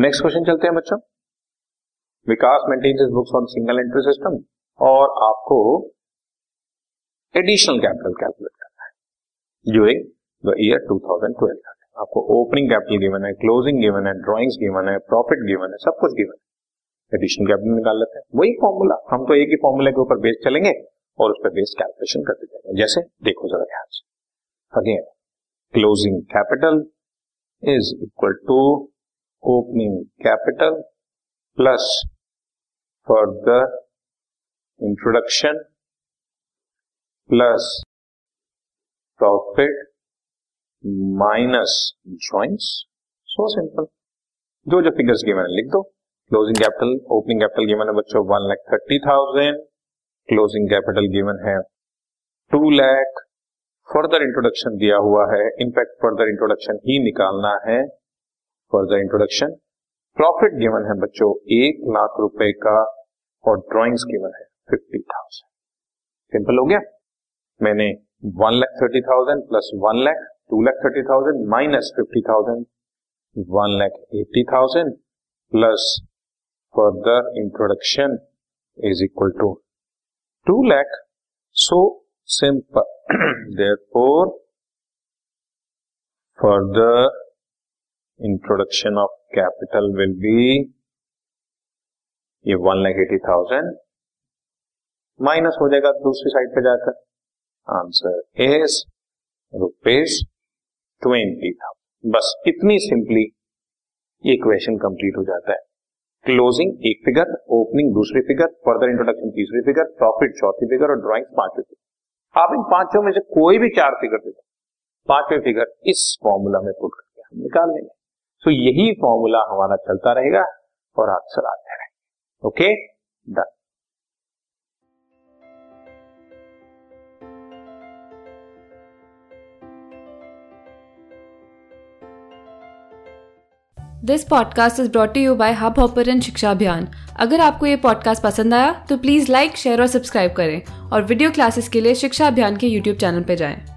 Next question चलते हैं बच्चों। Vikas maintains books on single entry system और आपको एडिशनल कैपिटल कैलकुलेट करना है ड्यूरिंग द ईयर 2012 आपको ओपनिंग कैपिटल गिवन है क्लोजिंग गिवन है ड्रॉइंग्स गिवन है प्रॉफिट गिवन है, सब कुछ गिवन है। एडिशनल कैपिटल निकाल लेते हैं। वही फॉर्मूला हम तो एक ही फॉर्मूला के ऊपर बेस चलेंगे और उस पर बेस कैलकुलेशन करते जाएँगे। जैसे देखो जरा ध्यान से। Again closing capital is equal to opening capital plus further introduction plus profit minus drawings so simple जो जो फिगर्स गिवन है लिख दो. Closing capital opening capital given है बच्चों one lakh thirty thousand closing capital given है two lakh further introduction दिया हुआ है. इनफैक्ट फर्दर इंट्रोडक्शन ही निकालना है. Further introduction. प्रॉफिट गिवन है बच्चों एक लाख रुपए का और ड्रॉइंग्स गिवन है फिफ्टी थाउज़ेंड सिंपल हो गया। मैंने one lakh thirty thousand plus one lakh two lakh thirty thousand minus fifty thousand one lakh eighty thousand plus further introduction is equal to two lakh so simple therefore further introduction of capital will be ये one lakh eighty thousand minus हो जाएगा दूसरी side पे जाकर। Answer is rupees twenty thousand बस इतनी simply ये question complete हो जाता है। क्लोजिंग एक फिगर ओपनिंग दूसरी फिगर फर्दर इंट्रोडक्शन तीसरी फिगर प्रॉफिट चौथी फिगर और ड्रॉइंग पांचवी फिगर आप इन पाँचों में से कोई भी चार फिगर दे पाँचवें फिगर इस फॉर्मूला में पुट करके हम निकाल लेंगे। तो यही फॉर्मूला हमारा चलता रहेगा और आंसर आते रहेंगे। Okay done this podcast is brought you by hub hopper Shiksha Abhiyan अगर आपको ये पॉडकास्ट पसंद आया तो प्लीज़ लाइक शेयर और सब्सक्राइब करें और वीडियो क्लासेस के लिए शिक्षा अभियान के यूट्यूब चैनल पर जाएँ।